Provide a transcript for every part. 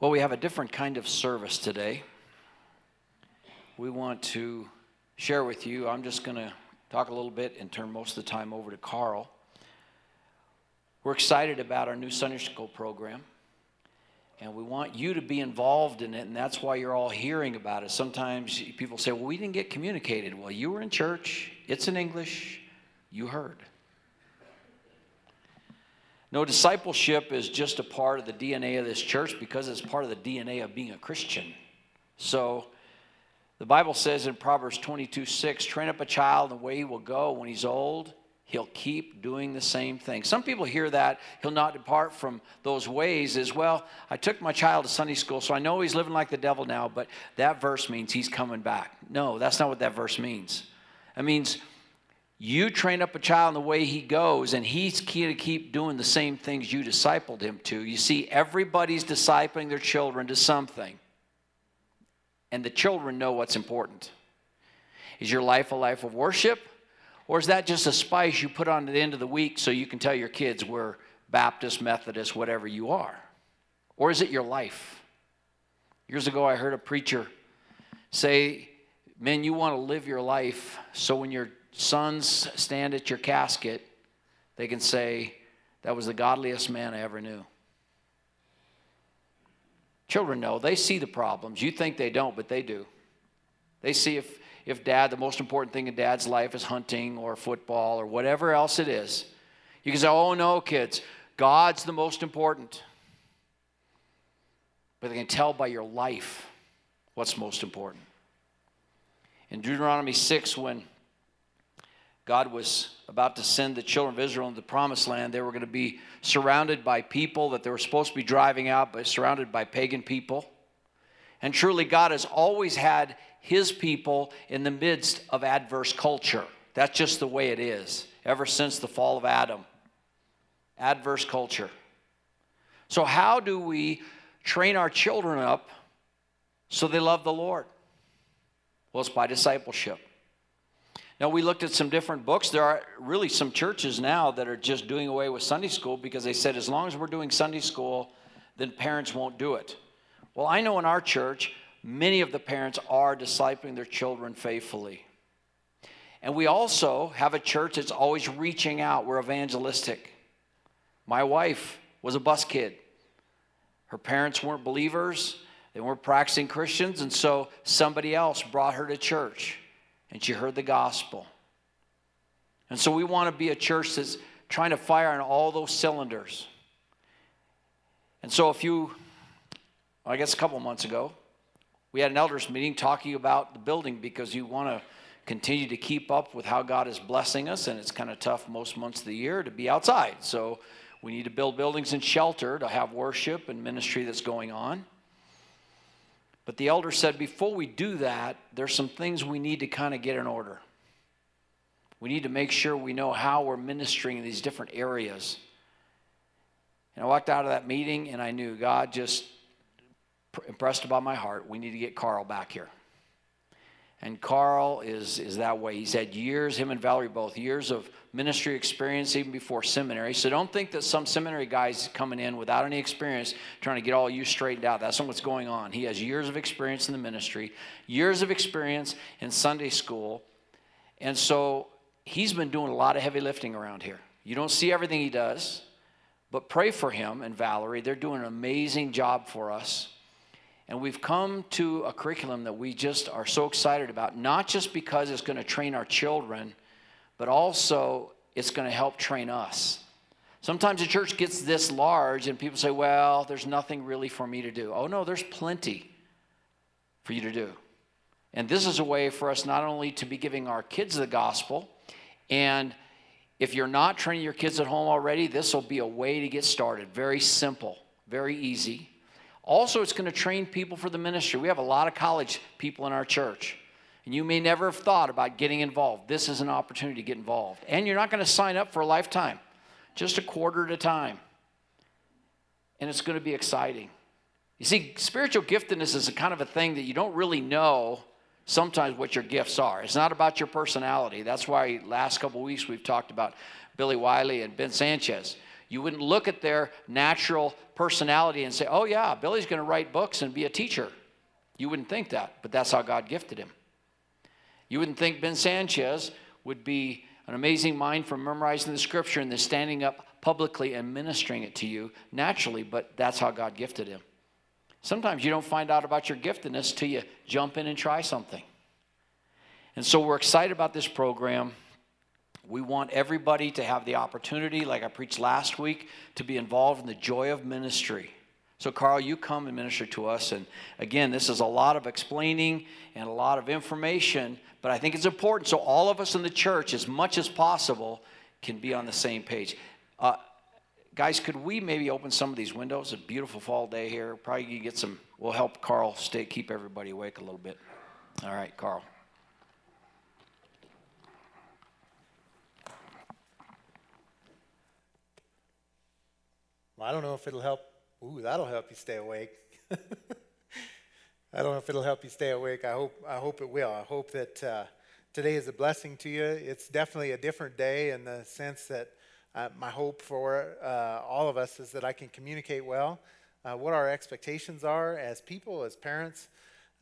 Well, we have a different kind of service today. We want to share with you. I'm just going to talk a little bit and turn most of the time over to Carl. We're excited about our new Sunday school program, and we want you to be involved in it, and that's why you're all hearing about it. Sometimes people say, Well, we didn't get communicated. Well, you were in church, it's in English, you heard. No, discipleship is just a part of the DNA of this church because it's part of the DNA of being a Christian. So the Bible says in Proverbs 22 6, train up a child in the way he will go when he's old. He'll keep doing the same thing. Some people hear that he'll not depart from those ways as well. I took my child to Sunday school, so I know he's living like the devil now, but that verse means he's coming back. No, that's not what that verse means. It means you train up a child in the way he goes, and he's key to keep doing the same things you discipled him to. You see, everybody's discipling their children to something, and the children know what's important. Is your life a life of worship, or is that just a spice you put on at the end of the week so you can tell your kids we're Baptist, Methodist, whatever you are? Or is it your life? Years ago, I heard a preacher say, Men, you want to live your life so when you're sons stand at your casket, they can say, That was the godliest man I ever knew. Children know, they see the problems. You think they don't, but they do. They see if, if dad, the most important thing in dad's life is hunting or football or whatever else it is. You can say, Oh, no, kids, God's the most important. But they can tell by your life what's most important. In Deuteronomy 6, when God was about to send the children of Israel into the promised land. They were going to be surrounded by people that they were supposed to be driving out, but surrounded by pagan people. And truly, God has always had his people in the midst of adverse culture. That's just the way it is, ever since the fall of Adam. Adverse culture. So, how do we train our children up so they love the Lord? Well, it's by discipleship. Now, we looked at some different books. There are really some churches now that are just doing away with Sunday school because they said as long as we're doing Sunday school, then parents won't do it. Well, I know in our church, many of the parents are discipling their children faithfully. And we also have a church that's always reaching out. We're evangelistic. My wife was a bus kid. Her parents weren't believers, they weren't practicing Christians, and so somebody else brought her to church and she heard the gospel. And so we want to be a church that's trying to fire on all those cylinders. And so a few, I guess a couple months ago, we had an elders meeting talking about the building because you want to continue to keep up with how God is blessing us, and it's kind of tough most months of the year to be outside. So we need to build buildings and shelter to have worship and ministry that's going on. But the elder said, before we do that, there's some things we need to kind of get in order. We need to make sure we know how we're ministering in these different areas. And I walked out of that meeting and I knew God just impressed upon my heart. We need to get Carl back here. And Carl is, is that way. He's had years, him and Valerie both, years of ministry experience even before seminary. So don't think that some seminary guy's coming in without any experience trying to get all you straightened out. That's not what's going on. He has years of experience in the ministry, years of experience in Sunday school. And so he's been doing a lot of heavy lifting around here. You don't see everything he does, but pray for him and Valerie. They're doing an amazing job for us. And we've come to a curriculum that we just are so excited about, not just because it's going to train our children but also it's going to help train us. Sometimes the church gets this large and people say, well, there's nothing really for me to do. Oh, no, there's plenty for you to do. And this is a way for us not only to be giving our kids the gospel, and if you're not training your kids at home already, this will be a way to get started. Very simple, very easy. Also, it's going to train people for the ministry. We have a lot of college people in our church. And you may never have thought about getting involved. This is an opportunity to get involved. And you're not going to sign up for a lifetime, just a quarter at a time. And it's going to be exciting. You see, spiritual giftedness is a kind of a thing that you don't really know sometimes what your gifts are. It's not about your personality. That's why last couple weeks we've talked about Billy Wiley and Ben Sanchez. You wouldn't look at their natural personality and say, oh, yeah, Billy's going to write books and be a teacher. You wouldn't think that, but that's how God gifted him. You wouldn't think Ben Sanchez would be an amazing mind for memorizing the scripture and then standing up publicly and ministering it to you naturally, but that's how God gifted him. Sometimes you don't find out about your giftedness till you jump in and try something. And so we're excited about this program. We want everybody to have the opportunity, like I preached last week, to be involved in the joy of ministry. So, Carl, you come and minister to us. And again, this is a lot of explaining and a lot of information, but I think it's important so all of us in the church, as much as possible, can be on the same page. Uh, guys, could we maybe open some of these windows? It's a beautiful fall day here. Probably get some, we'll help Carl stay, keep everybody awake a little bit. All right, Carl. Well, I don't know if it'll help. Ooh, that'll help you stay awake. I don't know if it'll help you stay awake. I hope. I hope it will. I hope that uh, today is a blessing to you. It's definitely a different day in the sense that uh, my hope for uh, all of us is that I can communicate well uh, what our expectations are as people, as parents,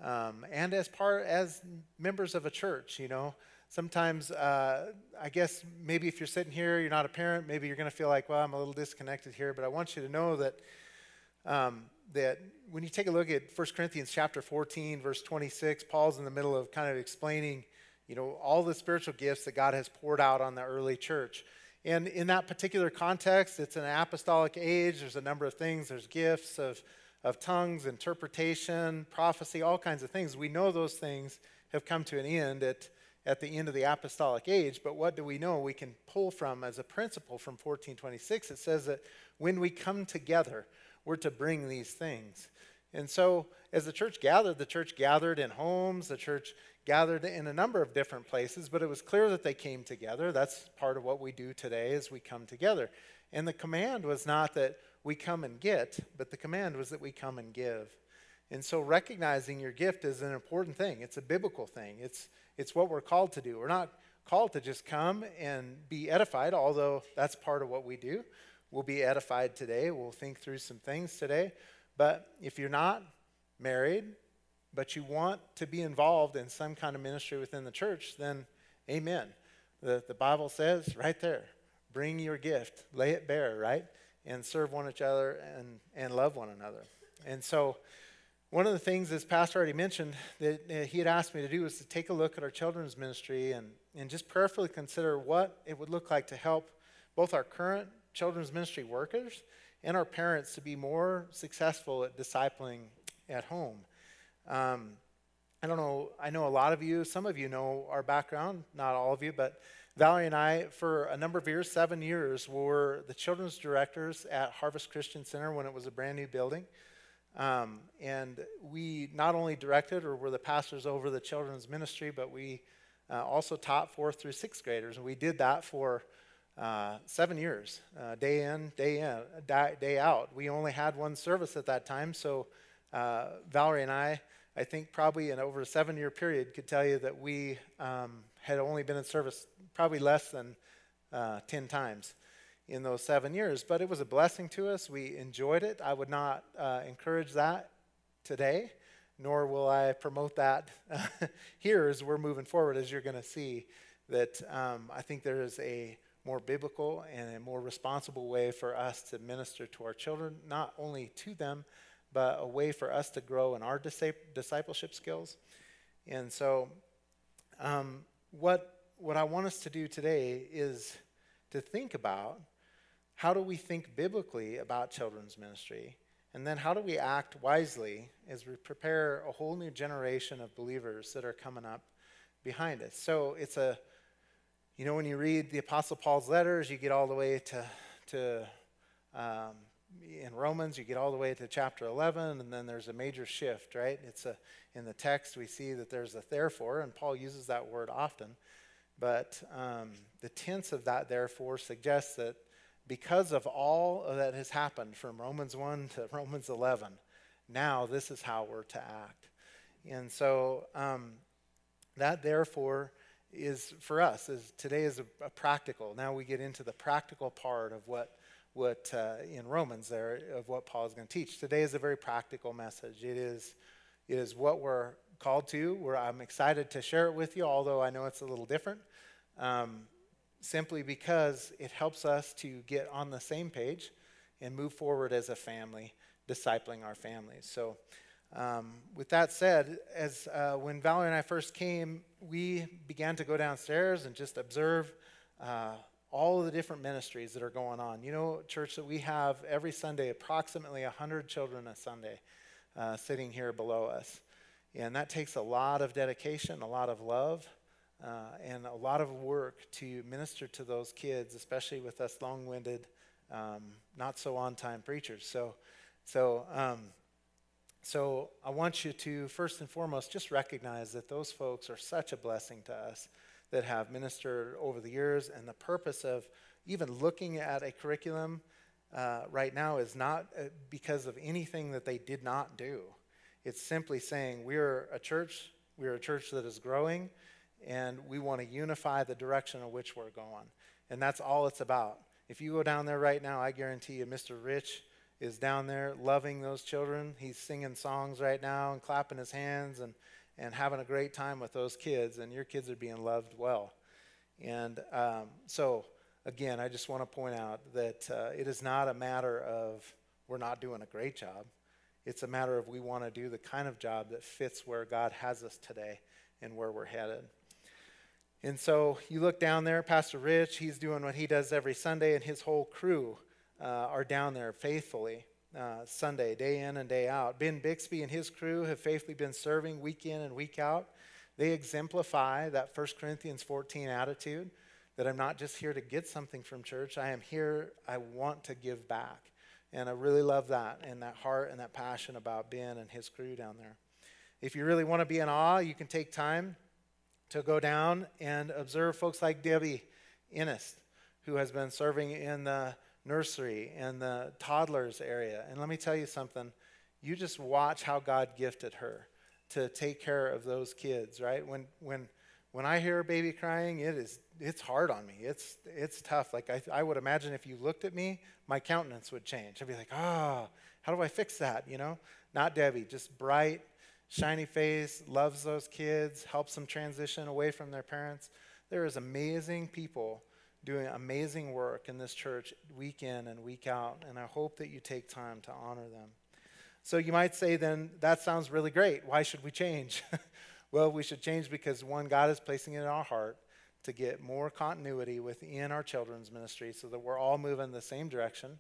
um, and as part as members of a church. You know, sometimes uh, I guess maybe if you're sitting here, you're not a parent, maybe you're going to feel like, well, I'm a little disconnected here. But I want you to know that um, that when you take a look at 1 Corinthians chapter 14, verse 26, Paul's in the middle of kind of explaining, you know, all the spiritual gifts that God has poured out on the early church. And in that particular context, it's an apostolic age. There's a number of things. There's gifts of, of tongues, interpretation, prophecy, all kinds of things. We know those things have come to an end at at the end of the apostolic age. But what do we know we can pull from as a principle from 1426? It says that when we come together, we're to bring these things. And so, as the church gathered, the church gathered in homes, the church gathered in a number of different places, but it was clear that they came together. That's part of what we do today is we come together. And the command was not that we come and get, but the command was that we come and give. And so recognizing your gift is an important thing. It's a biblical thing. It's it's what we're called to do. We're not called to just come and be edified, although that's part of what we do. We'll be edified today. We'll think through some things today. But if you're not married, but you want to be involved in some kind of ministry within the church, then amen. The, the Bible says right there bring your gift, lay it bare, right? And serve one another and, and love one another. And so, one of the things, as Pastor already mentioned, that he had asked me to do was to take a look at our children's ministry and, and just prayerfully consider what it would look like to help both our current children's ministry workers and our parents to be more successful at discipling at home. Um, I don't know, I know a lot of you, some of you know our background, not all of you, but Valerie and I, for a number of years, seven years, were the children's directors at Harvest Christian Center when it was a brand new building. Um, and we not only directed or were the pastors over the children's ministry, but we uh, also taught fourth through sixth graders. And we did that for uh, seven years, uh, day in, day in, day, out. We only had one service at that time. So uh, Valerie and I, I think probably in over a seven year period, could tell you that we um, had only been in service probably less than uh, 10 times in those seven years. But it was a blessing to us. We enjoyed it. I would not uh, encourage that today, nor will I promote that here as we're moving forward, as you're going to see. That um, I think there is a more biblical and a more responsible way for us to minister to our children, not only to them, but a way for us to grow in our discipleship skills. And so, um, what what I want us to do today is to think about how do we think biblically about children's ministry? And then how do we act wisely as we prepare a whole new generation of believers that are coming up behind us? So it's a, you know, when you read the Apostle Paul's letters, you get all the way to, to um, in Romans, you get all the way to chapter 11, and then there's a major shift, right? It's a, in the text, we see that there's a therefore, and Paul uses that word often. But um, the tense of that therefore suggests that because of all that has happened from Romans 1 to Romans 11, now this is how we're to act. And so um, that therefore is for us is today is a, a, practical. Now we get into the practical part of what what uh, in Romans there of what Paul is going to teach. Today is a very practical message. It is, it is what we're called to. Where I'm excited to share it with you, although I know it's a little different. Um, simply because it helps us to get on the same page and move forward as a family, discipling our families. So, um, with that said, as uh, when Valerie and I first came, we began to go downstairs and just observe uh, all of the different ministries that are going on. You know, church, that we have every Sunday approximately 100 children a Sunday uh, sitting here below us. And that takes a lot of dedication, a lot of love, uh, and a lot of work to minister to those kids, especially with us long winded, um, not so on time preachers. So, so, um, so I want you to, first and foremost, just recognize that those folks are such a blessing to us that have ministered over the years. And the purpose of even looking at a curriculum uh, right now is not uh, because of anything that they did not do. It's simply saying we're a church, we're a church that is growing, and we want to unify the direction in which we're going. And that's all it's about. If you go down there right now, I guarantee you, Mr. Rich is down there loving those children. He's singing songs right now and clapping his hands and, and having a great time with those kids, and your kids are being loved well. And um, so, again, I just want to point out that uh, it is not a matter of we're not doing a great job. It's a matter of we want to do the kind of job that fits where God has us today and where we're headed. And so you look down there, Pastor Rich, he's doing what he does every Sunday, and his whole crew uh, are down there faithfully uh, Sunday, day in and day out. Ben Bixby and his crew have faithfully been serving week in and week out. They exemplify that 1 Corinthians 14 attitude that I'm not just here to get something from church, I am here, I want to give back. And I really love that and that heart and that passion about Ben and his crew down there. If you really want to be in awe, you can take time to go down and observe folks like Debbie Innes, who has been serving in the nursery and the toddlers area. And let me tell you something you just watch how God gifted her to take care of those kids, right? When, when, when I hear a baby crying, it is, it's hard on me. It's, it's tough. Like I, I would imagine if you looked at me, my countenance would change. I'd be like, ah, oh, how do I fix that? You know, not Debbie, just bright, shiny face, loves those kids, helps them transition away from their parents. There is amazing people doing amazing work in this church week in and week out, and I hope that you take time to honor them. So you might say, then, that sounds really great. Why should we change? well, we should change because one, God is placing it in our heart to get more continuity within our children's ministry so that we're all moving the same direction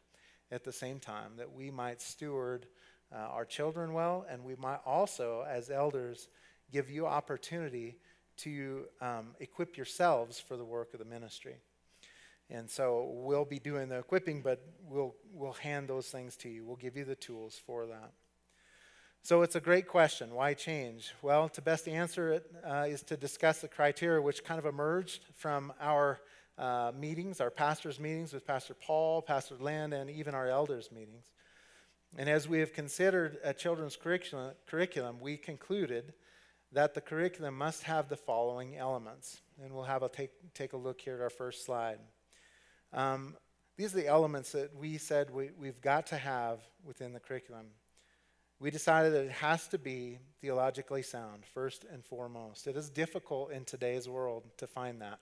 at the same time, that we might steward uh, our children well, and we might also, as elders, give you opportunity to um, equip yourselves for the work of the ministry. And so we'll be doing the equipping, but we'll, we'll hand those things to you. We'll give you the tools for that. So it's a great question. Why change? Well, to best answer it uh, is to discuss the criteria which kind of emerged from our uh, meetings, our pastors' meetings with Pastor Paul, Pastor Lynn, and even our elders' meetings. And as we have considered a children's curriculum, curriculum, we concluded that the curriculum must have the following elements. And we'll have a take, take a look here at our first slide. Um, these are the elements that we said we, we've got to have within the curriculum. We decided that it has to be theologically sound, first and foremost. It is difficult in today's world to find that.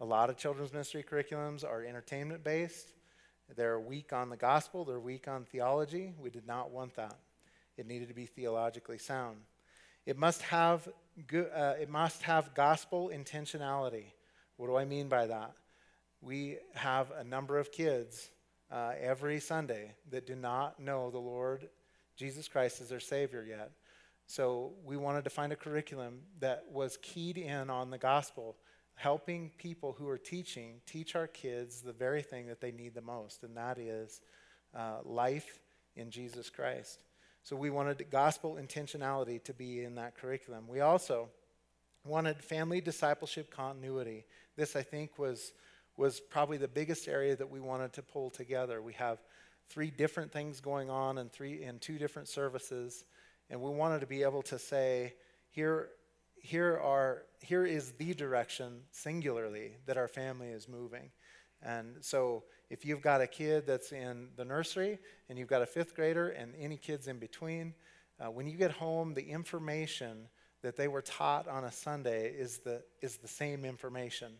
A lot of children's ministry curriculums are entertainment based, they're weak on the gospel, they're weak on theology. We did not want that. It needed to be theologically sound. It must have, good, uh, it must have gospel intentionality. What do I mean by that? We have a number of kids uh, every Sunday that do not know the Lord Jesus Christ as their Savior yet. So we wanted to find a curriculum that was keyed in on the gospel helping people who are teaching teach our kids the very thing that they need the most, and that is uh, life in Jesus Christ. So we wanted gospel intentionality to be in that curriculum. We also wanted family discipleship continuity. This, I think, was, was probably the biggest area that we wanted to pull together. We have three different things going on in, three, in two different services, and we wanted to be able to say, here here, are, here is the direction, singularly, that our family is moving. And so if you've got a kid that's in the nursery and you've got a fifth grader and any kids in between, uh, when you get home, the information that they were taught on a Sunday is the, is the same information.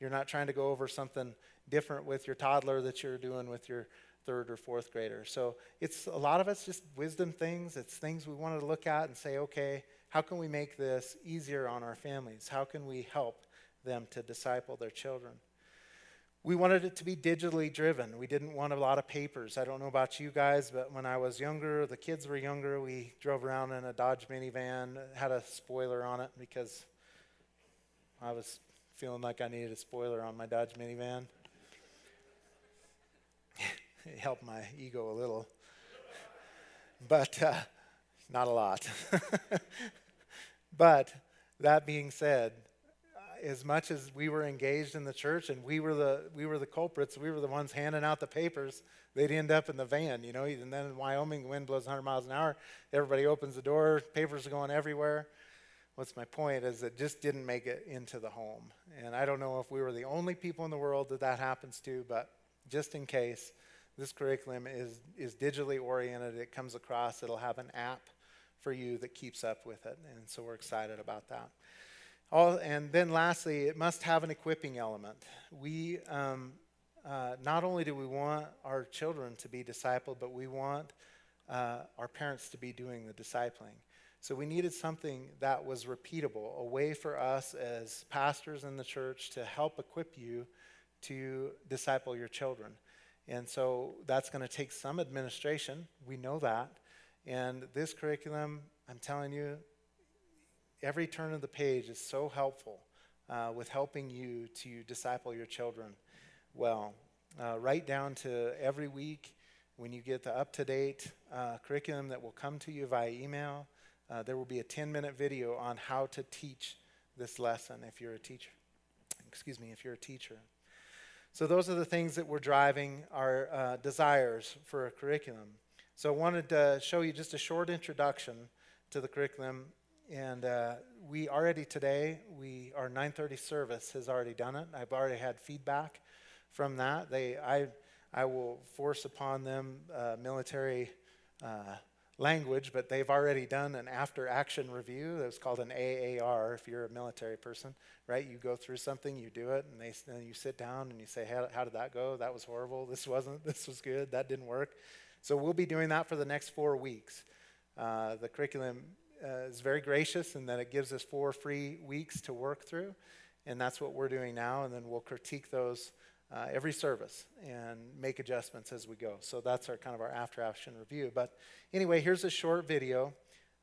You're not trying to go over something different with your toddler that you're doing with your third or fourth grader. So it's a lot of it's just wisdom things. It's things we wanted to look at and say, okay, how can we make this easier on our families? How can we help them to disciple their children? We wanted it to be digitally driven. We didn't want a lot of papers. I don't know about you guys, but when I was younger, the kids were younger, we drove around in a Dodge minivan, had a spoiler on it because I was feeling like I needed a spoiler on my Dodge minivan. it helped my ego a little, but uh, not a lot. but that being said, as much as we were engaged in the church and we were the we were the culprits, we were the ones handing out the papers. They'd end up in the van, you know. And then in Wyoming, the wind blows 100 miles an hour. Everybody opens the door, papers are going everywhere. What's my point is it just didn't make it into the home. And I don't know if we were the only people in the world that that happens to, but just in case, this curriculum is is digitally oriented. It comes across. It'll have an app for you that keeps up with it, and so we're excited about that. All, and then lastly, it must have an equipping element. We um, uh, not only do we want our children to be discipled, but we want uh, our parents to be doing the discipling. So we needed something that was repeatable, a way for us as pastors in the church to help equip you to disciple your children. And so that's going to take some administration. We know that. And this curriculum, I'm telling you, every turn of the page is so helpful uh, with helping you to disciple your children well. Uh, right down to every week when you get the up to date uh, curriculum that will come to you via email, uh, there will be a 10 minute video on how to teach this lesson if you're a teacher. Excuse me, if you're a teacher. So, those are the things that we're driving our uh, desires for a curriculum. So, I wanted to show you just a short introduction to the curriculum and uh, we already today, we our 9:30 service has already done it. I've already had feedback from that. They, I, I will force upon them uh, military uh, language, but they've already done an after-action review. It's called an AAR. If you're a military person, right? You go through something, you do it, and they then you sit down and you say, how, how did that go? That was horrible. This wasn't. This was good. That didn't work. So we'll be doing that for the next four weeks. Uh, the curriculum uh, is very gracious in that it gives us four free weeks to work through. And that's what we're doing now. And then we'll critique those uh, every service and make adjustments as we go. So that's our kind of our after action review. But anyway, here's a short video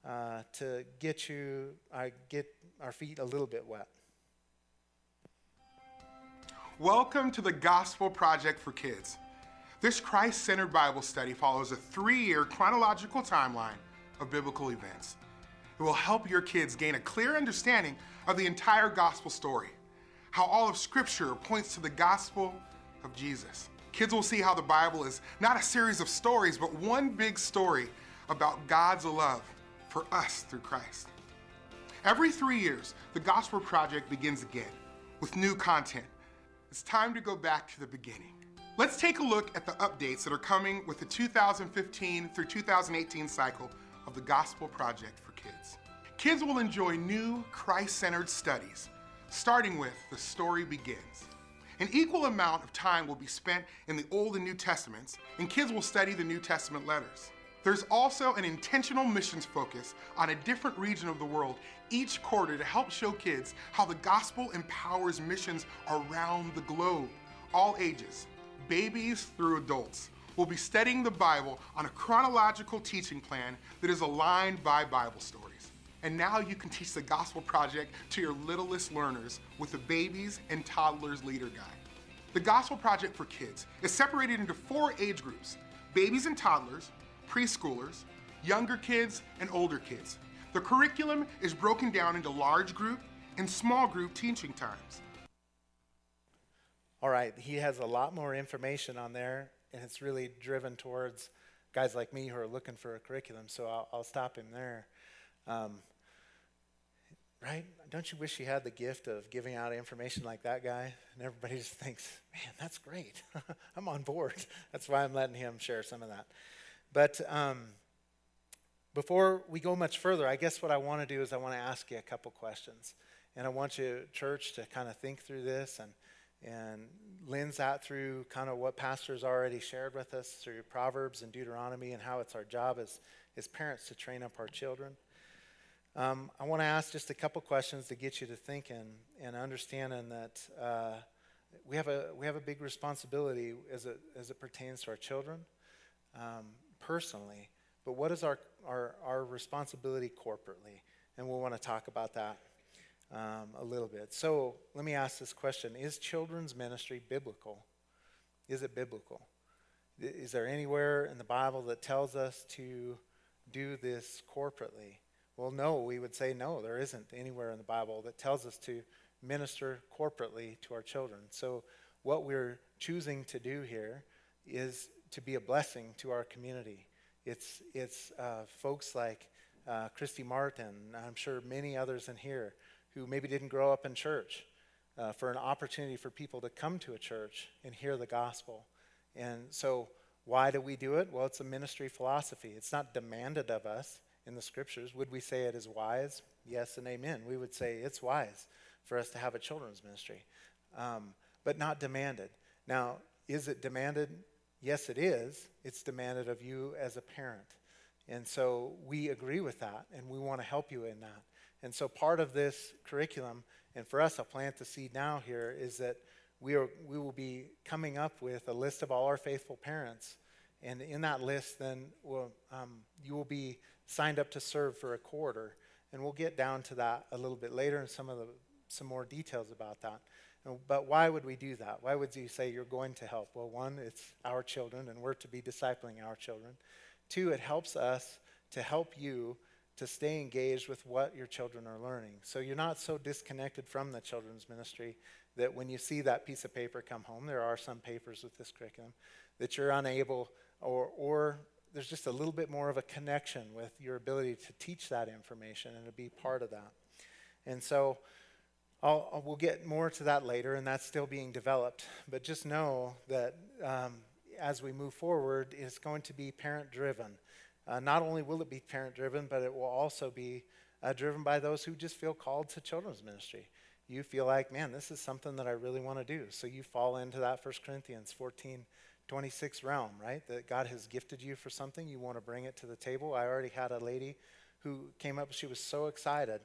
uh, to get you, I get our feet a little bit wet. Welcome to the Gospel Project for Kids. This Christ centered Bible study follows a three year chronological timeline of biblical events. It will help your kids gain a clear understanding of the entire gospel story, how all of Scripture points to the gospel of Jesus. Kids will see how the Bible is not a series of stories, but one big story about God's love for us through Christ. Every three years, the Gospel Project begins again with new content. It's time to go back to the beginning. Let's take a look at the updates that are coming with the 2015 through 2018 cycle of the Gospel Project for Kids. Kids will enjoy new Christ centered studies, starting with The Story Begins. An equal amount of time will be spent in the Old and New Testaments, and kids will study the New Testament letters. There's also an intentional missions focus on a different region of the world each quarter to help show kids how the gospel empowers missions around the globe, all ages, babies through adults will be studying the Bible on a chronological teaching plan that is aligned by Bible stories. And now you can teach the Gospel Project to your littlest learners with the Babies and Toddlers Leader Guide. The Gospel Project for Kids is separated into four age groups babies and toddlers, preschoolers, younger kids, and older kids. The curriculum is broken down into large group and small group teaching times. All right, he has a lot more information on there and it's really driven towards guys like me who are looking for a curriculum. So I'll, I'll stop him there. Um, right? Don't you wish you had the gift of giving out information like that guy? And everybody just thinks, man, that's great. I'm on board. That's why I'm letting him share some of that. But um, before we go much further, I guess what I want to do is I want to ask you a couple questions. And I want you, church, to kind of think through this and, and lens that through kind of what pastors already shared with us through Proverbs and Deuteronomy and how it's our job as, as parents to train up our children. Um, I want to ask just a couple questions to get you to thinking and understanding that uh, we have a we have a big responsibility as it as it pertains to our children um, personally. But what is our, our our responsibility corporately? And we'll want to talk about that um, a little bit. So let me ask this question: Is children's ministry biblical? Is it biblical? Is there anywhere in the Bible that tells us to do this corporately? Well, no, we would say no, there isn't anywhere in the Bible that tells us to minister corporately to our children. So, what we're choosing to do here is to be a blessing to our community. It's, it's uh, folks like uh, Christy Martin, I'm sure many others in here, who maybe didn't grow up in church, uh, for an opportunity for people to come to a church and hear the gospel. And so, why do we do it? Well, it's a ministry philosophy. It's not demanded of us, in the scriptures. Would we say it is wise? Yes and amen. We would say it's wise for us to have a children's ministry, um, but not demanded. Now, is it demanded? Yes, it is. It's demanded of you as a parent. And so we agree with that, and we want to help you in that. And so part of this curriculum, and for us, I'll plant the seed now here, is that we, are, we will be coming up with a list of all our faithful parents. And in that list, then we'll, um, you will be signed up to serve for a quarter. And we'll get down to that a little bit later and some of the some more details about that. But why would we do that? Why would you say you're going to help? Well, one, it's our children, and we're to be discipling our children. Two, it helps us to help you to stay engaged with what your children are learning. So you're not so disconnected from the children's ministry that when you see that piece of paper come home, there are some papers with this curriculum, that you're unable or, or there's just a little bit more of a connection with your ability to teach that information and to be part of that. And so I'll, we'll get more to that later, and that's still being developed. But just know that um, as we move forward, it's going to be parent driven. Uh, not only will it be parent driven, but it will also be uh, driven by those who just feel called to children's ministry. You feel like, man, this is something that I really want to do. So you fall into that 1 Corinthians 14 26 realm, right? That God has gifted you for something, you want to bring it to the table. I already had a lady who came up, she was so excited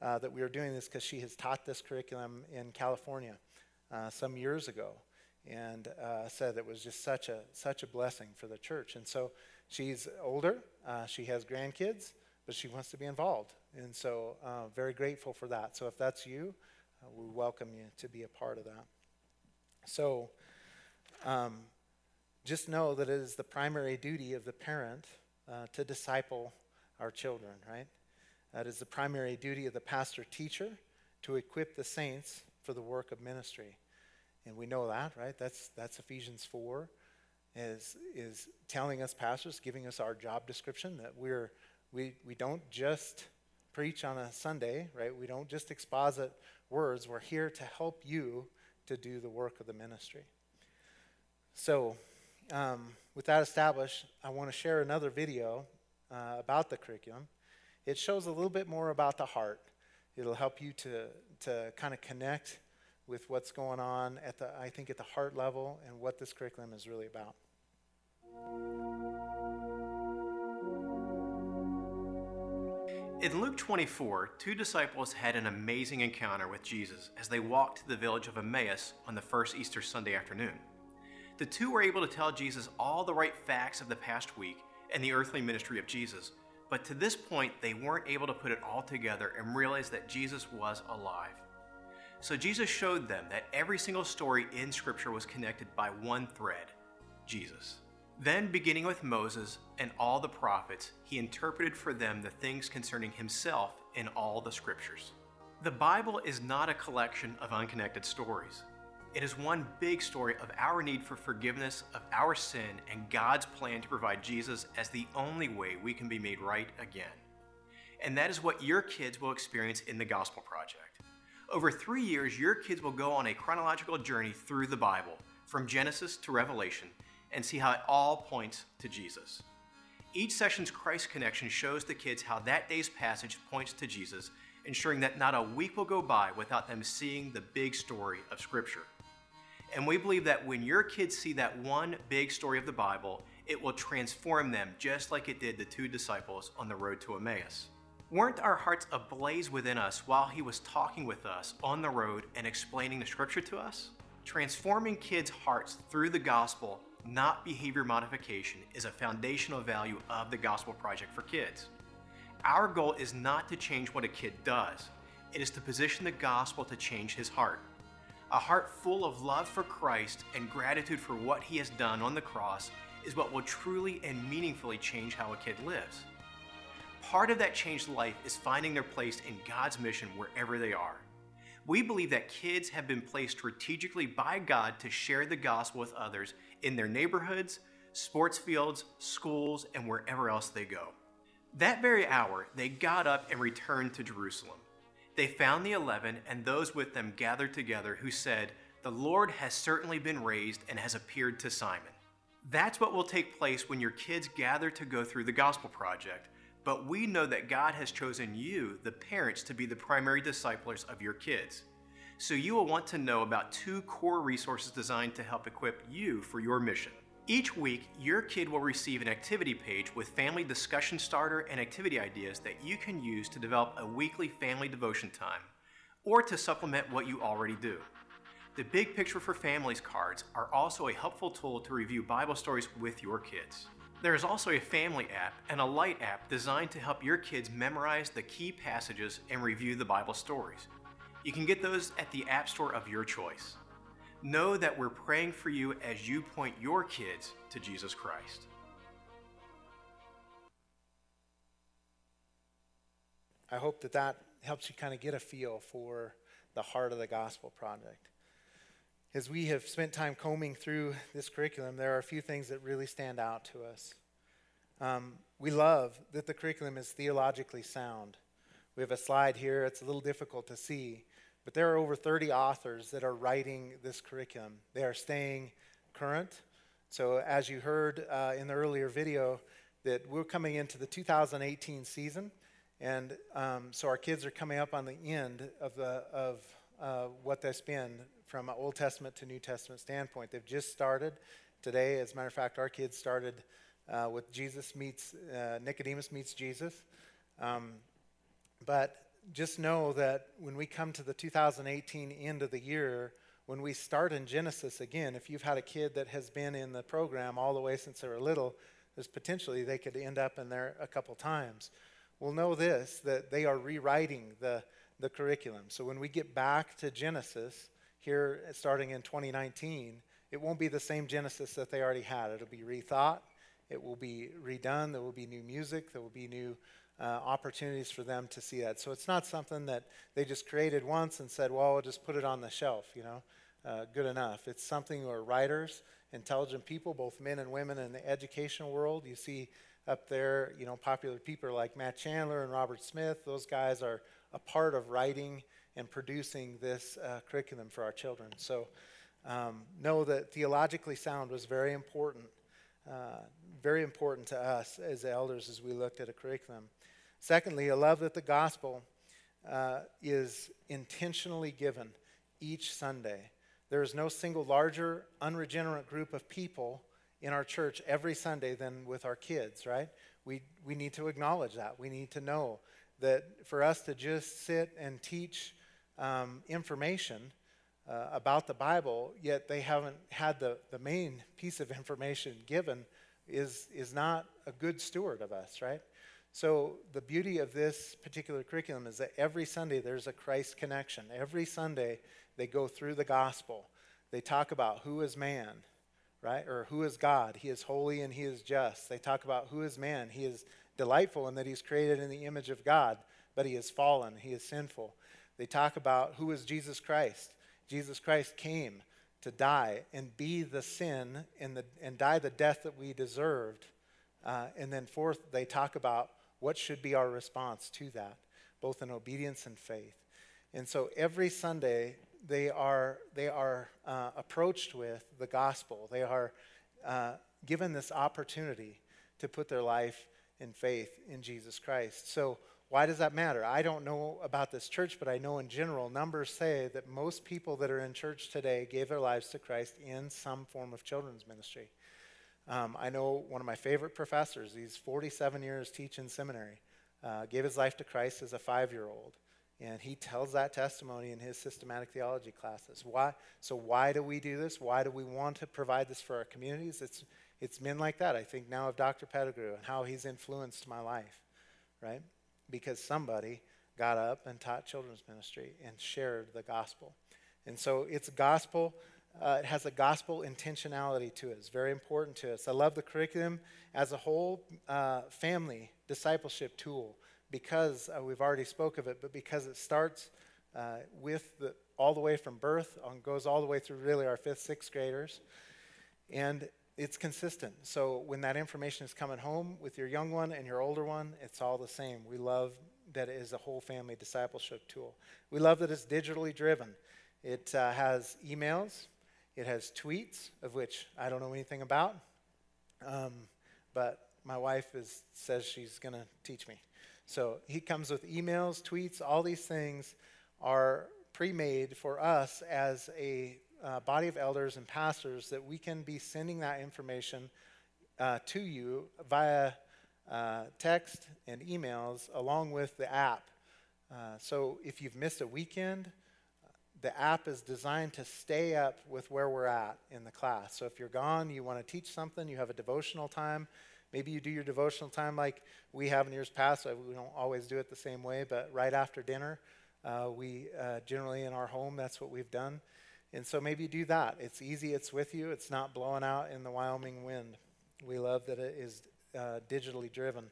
uh, that we were doing this because she has taught this curriculum in California uh, some years ago and uh, said it was just such a, such a blessing for the church. And so she's older, uh, she has grandkids, but she wants to be involved. And so, uh, very grateful for that. So, if that's you, uh, we welcome you to be a part of that. So, um, just know that it is the primary duty of the parent uh, to disciple our children, right? That is the primary duty of the pastor teacher to equip the saints for the work of ministry. And we know that, right? That's, that's Ephesians 4, is, is telling us pastors, giving us our job description, that we're, we, we don't just preach on a Sunday, right? We don't just exposit words. We're here to help you to do the work of the ministry. So, um, with that established, I want to share another video uh, about the curriculum. It shows a little bit more about the heart. It'll help you to, to kind of connect with what's going on at the, I think, at the heart level and what this curriculum is really about. In Luke 24, two disciples had an amazing encounter with Jesus as they walked to the village of Emmaus on the first Easter Sunday afternoon. The two were able to tell Jesus all the right facts of the past week and the earthly ministry of Jesus, but to this point, they weren't able to put it all together and realize that Jesus was alive. So Jesus showed them that every single story in Scripture was connected by one thread Jesus. Then, beginning with Moses and all the prophets, he interpreted for them the things concerning himself in all the Scriptures. The Bible is not a collection of unconnected stories. It is one big story of our need for forgiveness of our sin and God's plan to provide Jesus as the only way we can be made right again. And that is what your kids will experience in the Gospel Project. Over three years, your kids will go on a chronological journey through the Bible, from Genesis to Revelation, and see how it all points to Jesus. Each session's Christ connection shows the kids how that day's passage points to Jesus, ensuring that not a week will go by without them seeing the big story of Scripture. And we believe that when your kids see that one big story of the Bible, it will transform them just like it did the two disciples on the road to Emmaus. Weren't our hearts ablaze within us while he was talking with us on the road and explaining the scripture to us? Transforming kids' hearts through the gospel, not behavior modification, is a foundational value of the Gospel Project for Kids. Our goal is not to change what a kid does, it is to position the gospel to change his heart. A heart full of love for Christ and gratitude for what he has done on the cross is what will truly and meaningfully change how a kid lives. Part of that changed life is finding their place in God's mission wherever they are. We believe that kids have been placed strategically by God to share the gospel with others in their neighborhoods, sports fields, schools, and wherever else they go. That very hour, they got up and returned to Jerusalem. They found the eleven and those with them gathered together who said, The Lord has certainly been raised and has appeared to Simon. That's what will take place when your kids gather to go through the Gospel Project. But we know that God has chosen you, the parents, to be the primary disciples of your kids. So you will want to know about two core resources designed to help equip you for your mission. Each week, your kid will receive an activity page with family discussion starter and activity ideas that you can use to develop a weekly family devotion time or to supplement what you already do. The Big Picture for Families cards are also a helpful tool to review Bible stories with your kids. There is also a family app and a light app designed to help your kids memorize the key passages and review the Bible stories. You can get those at the App Store of your choice know that we're praying for you as you point your kids to Jesus Christ. I hope that that helps you kind of get a feel for the heart of the Gospel Project. As we have spent time combing through this curriculum, there are a few things that really stand out to us. Um, we love that the curriculum is theologically sound. We have a slide here, it's a little difficult to see, but there are over 30 authors that are writing this curriculum. They are staying current. So, as you heard uh, in the earlier video, that we're coming into the 2018 season, and um, so our kids are coming up on the end of the of uh, what they spend from an Old Testament to New Testament standpoint. They've just started today. As a matter of fact, our kids started uh, with Jesus meets uh, Nicodemus meets Jesus, um, but just know that when we come to the 2018 end of the year, when we start in Genesis again, if you've had a kid that has been in the program all the way since they were little, there's potentially they could end up in there a couple times. We'll know this that they are rewriting the, the curriculum. So when we get back to Genesis here uh, starting in 2019, it won't be the same Genesis that they already had. It'll be rethought, it will be redone, there will be new music, there will be new uh, opportunities for them to see that. So it's not something that they just created once and said, well, we'll just put it on the shelf, you know, uh, good enough. It's something where writers, intelligent people, both men and women in the educational world, you see up there, you know, popular people like Matt Chandler and Robert Smith, those guys are a part of writing and producing this uh, curriculum for our children. So um, know that theologically sound was very important, uh, very important to us as elders as we looked at a curriculum. Secondly, I love that the gospel uh, is intentionally given each Sunday. There is no single larger unregenerate group of people in our church every Sunday than with our kids, right? We, we need to acknowledge that. We need to know that for us to just sit and teach um, information uh, about the Bible, yet they haven't had the, the main piece of information given, is, is not a good steward of us, right? So, the beauty of this particular curriculum is that every Sunday there's a Christ connection. Every Sunday they go through the gospel. They talk about who is man, right? Or who is God. He is holy and he is just. They talk about who is man. He is delightful in that he's created in the image of God, but he is fallen. He is sinful. They talk about who is Jesus Christ. Jesus Christ came to die and be the sin and, the, and die the death that we deserved. Uh, and then, fourth, they talk about what should be our response to that, both in obedience and faith. And so every Sunday, they are, they are uh, approached with the gospel. They are uh, given this opportunity to put their life in faith in Jesus Christ. So, why does that matter? I don't know about this church, but I know in general, numbers say that most people that are in church today gave their lives to Christ in some form of children's ministry. Um, I know one of my favorite professors, he's 47 years teaching seminary, uh, gave his life to Christ as a five year old. And he tells that testimony in his systematic theology classes. Why? So, why do we do this? Why do we want to provide this for our communities? It's, it's men like that. I think now of Dr. Pettigrew and how he's influenced my life, right? Because somebody got up and taught children's ministry and shared the gospel. And so, it's gospel uh, it has a gospel intentionality to it. It's very important to us. I love the curriculum as a whole uh, family discipleship tool because uh, we've already spoke of it, but because it starts uh, with the, all the way from birth and goes all the way through really our fifth, sixth graders, and it's consistent. So when that information is coming home with your young one and your older one, it's all the same. We love that it is a whole family discipleship tool. We love that it's digitally driven. It uh, has emails, it has tweets, of which I don't know anything about, um, but my wife is, says she's going to teach me. So he comes with emails, tweets, all these things are pre made for us as a uh, body of elders and pastors that we can be sending that information uh, to you via uh, text and emails along with the app. Uh, so if you've missed a weekend, the app is designed to stay up with where we're at in the class. So if you're gone, you want to teach something, you have a devotional time. Maybe you do your devotional time like we have in years past. We don't always do it the same way, but right after dinner, uh, we uh, generally in our home, that's what we've done. And so maybe do that. It's easy, it's with you, it's not blowing out in the Wyoming wind. We love that it is uh, digitally driven.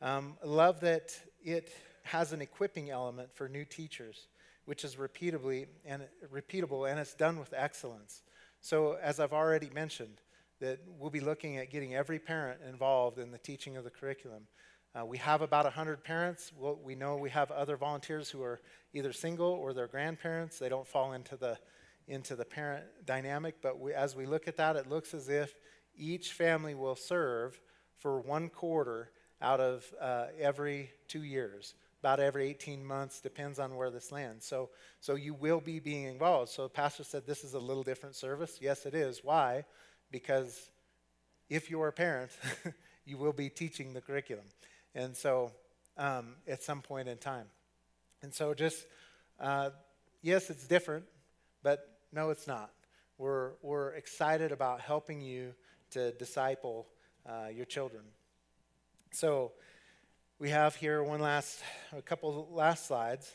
Um, love that it has an equipping element for new teachers which is repeatably and repeatable and it's done with excellence. So as I've already mentioned, that we'll be looking at getting every parent involved in the teaching of the curriculum. Uh, we have about 100 parents. We'll, we know we have other volunteers who are either single or their grandparents. They don't fall into the, into the parent dynamic, but we, as we look at that, it looks as if each family will serve for one quarter out of uh, every two years about every 18 months, depends on where this lands. So, so you will be being involved. So, Pastor said this is a little different service. Yes, it is. Why? Because if you're a parent, you will be teaching the curriculum. And so, um, at some point in time. And so, just, uh, yes, it's different, but no, it's not. We're, we're excited about helping you to disciple uh, your children. So, we have here one last, a couple last slides.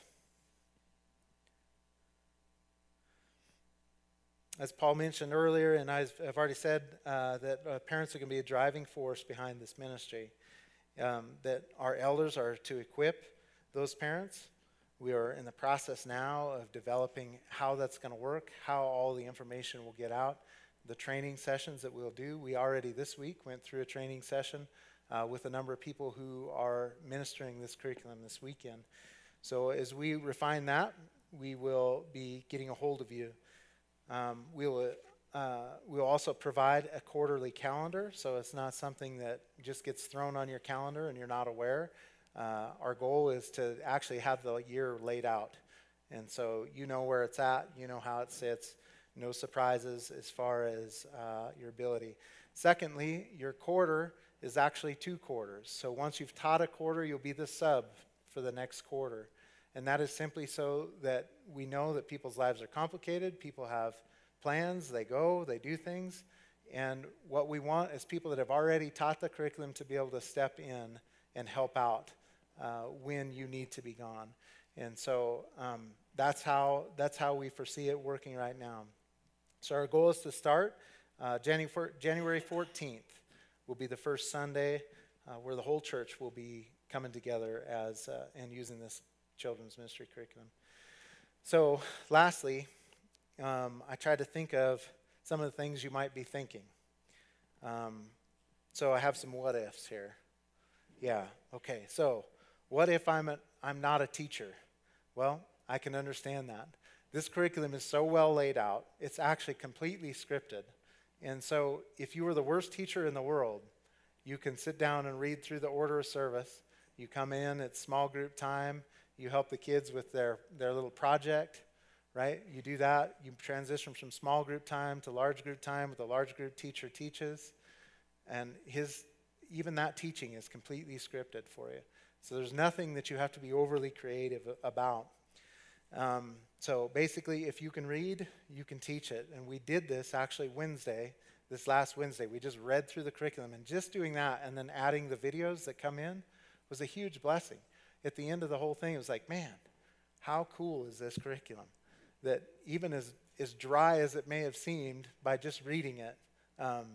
As Paul mentioned earlier, and I've, already said uh, that uh, parents are going to be a driving force behind this ministry. Um, that our elders are to equip those parents. We are in the process now of developing how that's going to work, how all the information will get out, the training sessions that we'll do. We already this week went through a training session uh, with a number of people who are ministering this curriculum this weekend. So as we refine that, we will be getting a hold of you. Um, we will uh, we'll also provide a quarterly calendar, so it's not something that just gets thrown on your calendar and you're not aware. Uh, our goal is to actually have the year laid out. And so you know where it's at, you know how it sits, no surprises as far as uh, your ability. Secondly, your quarter is actually two quarters. So once you've taught a quarter, you'll be the sub for the next quarter. And that is simply so that we know that people's lives are complicated. People have plans, they go, they do things. And what we want is people that have already taught the curriculum to be able to step in and help out uh, when you need to be gone. And so um, that's, how, that's how we foresee it working right now. So our goal is to start uh, January 14th will be the first Sunday uh, where the whole church will be coming together as uh, and using this children's ministry curriculum. So, lastly, um, I tried to think of some of the things you might be thinking. Um, so, I have some what ifs here. Yeah, okay. So, what if I'm, a, I'm not a teacher? Well, I can understand that. This curriculum is so well laid out, it's actually completely scripted. And so, if you were the worst teacher in the world, you can sit down and read through the order of service. You come in, it's small group time. You help the kids with their, their little project, right? You do that. You transition from small group time to large group time with a large group teacher teaches. And his, even that teaching is completely scripted for you. So there's nothing that you have to be overly creative about. Um, so basically, if you can read, you can teach it. And we did this actually Wednesday, this last Wednesday. We just read through the curriculum, and just doing that and then adding the videos that come in was a huge blessing. At the end of the whole thing, it was like, man, how cool is this curriculum? That even as, as dry as it may have seemed by just reading it, um,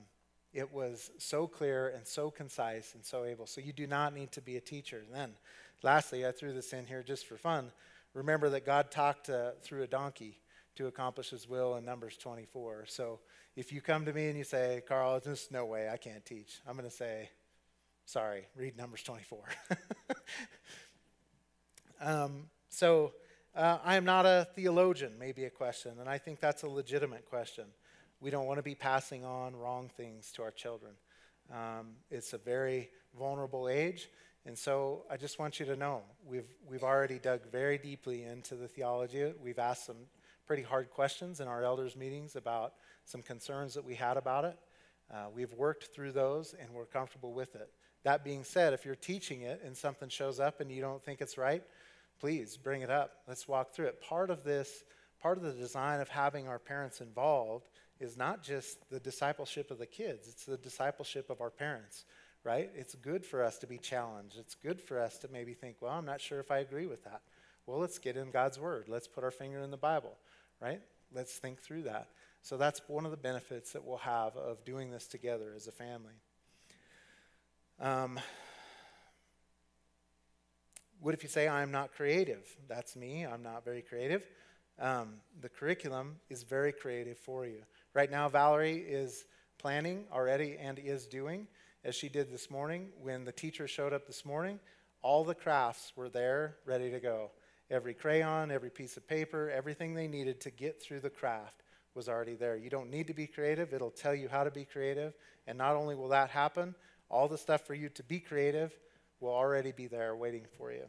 it was so clear and so concise and so able. So you do not need to be a teacher. And then, lastly, I threw this in here just for fun. Remember that God talked uh, through a donkey to accomplish his will in Numbers 24. So if you come to me and you say, Carl, there's no way I can't teach, I'm going to say, sorry, read Numbers 24. um, so uh, I am not a theologian, maybe a question, and I think that's a legitimate question. We don't want to be passing on wrong things to our children. Um, it's a very vulnerable age, and so I just want you to know we've, we've already dug very deeply into the theology. We've asked some pretty hard questions in our elders' meetings about some concerns that we had about it. Uh, we've worked through those and we're comfortable with it. That being said, if you're teaching it and something shows up and you don't think it's right, please bring it up. Let's walk through it. Part of this, part of the design of having our parents involved is not just the discipleship of the kids, it's the discipleship of our parents right? It's good for us to be challenged. It's good for us to maybe think, well, I'm not sure if I agree with that. Well, let's get in God's Word. Let's put our finger in the Bible, right? Let's think through that. So that's one of the benefits that we'll have of doing this together as a family. Um, what if you say, I'm not creative? That's me. I'm not very creative. Um, the curriculum is very creative for you. Right now, Valerie is planning already and is doing as she did this morning. When the teacher showed up this morning, all the crafts were there, ready to go. Every crayon, every piece of paper, everything they needed to get through the craft was already there. You don't need to be creative, it'll tell you how to be creative. And not only will that happen, all the stuff for you to be creative will already be there waiting for you.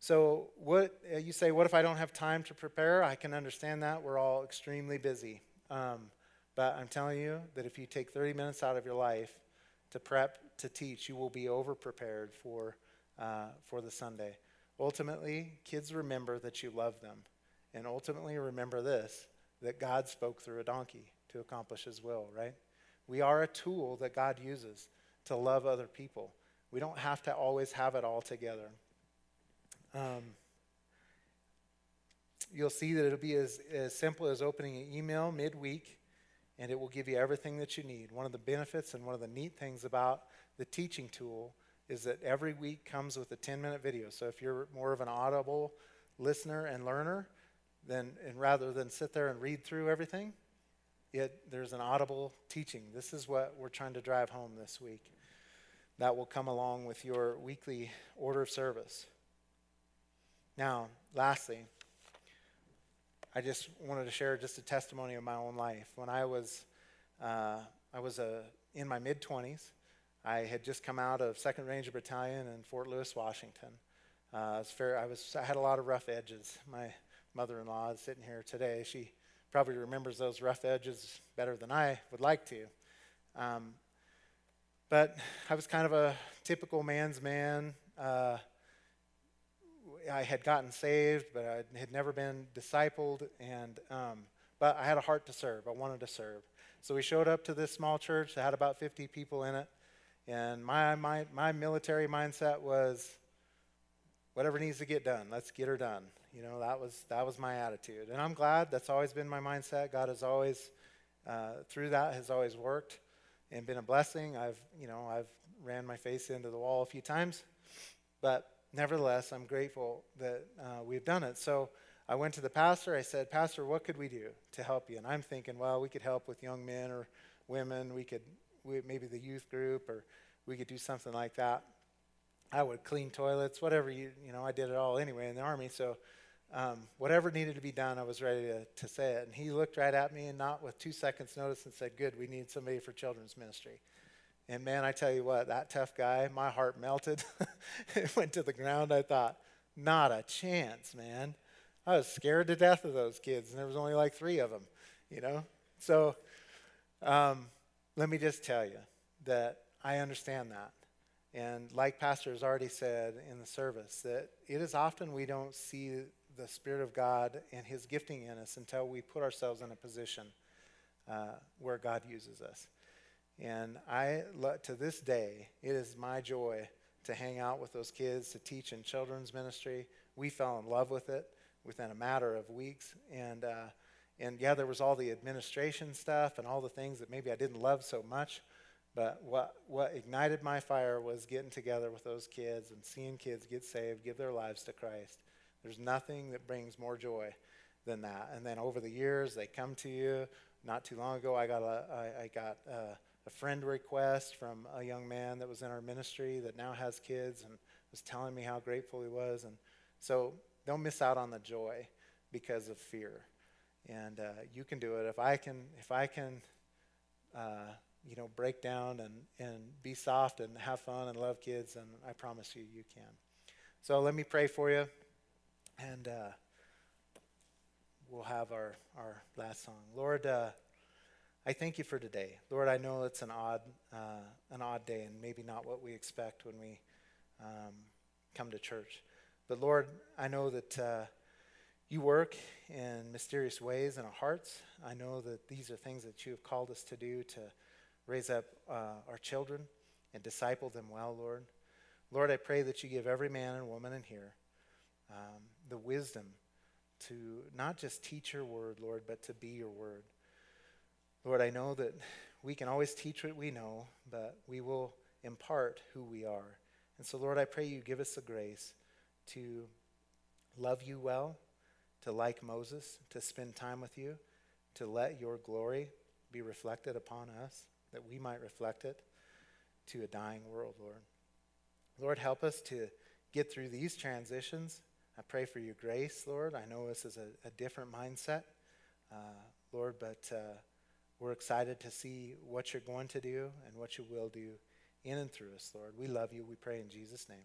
So, what uh, you say, what if I don't have time to prepare? I can understand that. We're all extremely busy. Um, but I'm telling you that if you take 30 minutes out of your life to prep to teach, you will be over prepared for, uh, for the Sunday. Ultimately, kids remember that you love them. And ultimately, remember this that God spoke through a donkey to accomplish his will, right? We are a tool that God uses to love other people. We don't have to always have it all together. Um, you'll see that it'll be as, as simple as opening an email midweek and it will give you everything that you need. One of the benefits and one of the neat things about the teaching tool is that every week comes with a 10 minute video. So if you're more of an audible listener and learner, then and rather than sit there and read through everything, it, there's an audible teaching. This is what we're trying to drive home this week. That will come along with your weekly order of service. Now, lastly, I just wanted to share just a testimony of my own life. When I was, uh, I was uh, in my mid 20s, I had just come out of Second Ranger Battalion in Fort Lewis, Washington. Uh, was fair, I, was, I had a lot of rough edges. My mother-in-law is sitting here today. She probably remembers those rough edges better than I would like to. Um, but I was kind of a typical man's man. Uh, I had gotten saved, but I had never been discipled, and um, but I had a heart to serve. I wanted to serve. So we showed up to this small church that had about 50 people in it, and my my my military mindset was, whatever needs to get done, let's get her done. You know that was that was my attitude, and I'm glad that's always been my mindset. God has always uh, through that has always worked and been a blessing. I've you know I've ran my face into the wall a few times, but nevertheless, I'm grateful that uh, we've done it. So I went to the pastor. I said, Pastor, what could we do to help you? And I'm thinking, well, we could help with young men or women. We could, we, maybe the youth group, or we could do something like that. I would clean toilets, whatever you, you know, I did it all anyway in the Army. So um, whatever needed to be done, I was ready to, to say it. And he looked right at me and not with two seconds notice and said, good, we need somebody for children's ministry. And man, I tell you what, that tough guy, my heart melted. it went to the ground. I thought, not a chance, man. I was scared to death of those kids, and there was only like three of them, you know? So um, let me just tell you that I understand that. And like Pastor has already said in the service, that it is often we don't see the Spirit of God and His gifting in us until we put ourselves in a position uh, where God uses us. And I, to this day, it is my joy to hang out with those kids, to teach in children's ministry. We fell in love with it within a matter of weeks. And, uh, and yeah, there was all the administration stuff and all the things that maybe I didn't love so much. But what, what ignited my fire was getting together with those kids and seeing kids get saved, give their lives to Christ. There's nothing that brings more joy than that. And then over the years, they come to you. Not too long ago, I got a, I, I got a, a friend request from a young man that was in our ministry that now has kids and was telling me how grateful he was. And so don't miss out on the joy because of fear. And uh, you can do it. If I can, if I can, uh, you know, break down and, and be soft and have fun and love kids, and I promise you, you can. So let me pray for you, and uh, we'll have our, our last song. Lord, uh, I thank you for today. Lord, I know it's an odd, uh, an odd day and maybe not what we expect when we um, come to church. But Lord, I know that uh, you work in mysterious ways in our hearts. I know that these are things that you have called us to do to raise up uh, our children and disciple them well, Lord. Lord, I pray that you give every man and woman in here um, the wisdom to not just teach your word, Lord, but to be your word. Lord, I know that we can always teach what we know, but we will impart who we are. And so, Lord, I pray you give us the grace to love you well, to like Moses, to spend time with you, to let your glory be reflected upon us that we might reflect it to a dying world, Lord. Lord, help us to get through these transitions. I pray for your grace, Lord. I know this is a, a different mindset, uh, Lord, but uh, we're excited to see what you're going to do and what you will do in and through us, Lord. We love you. We pray in Jesus' name.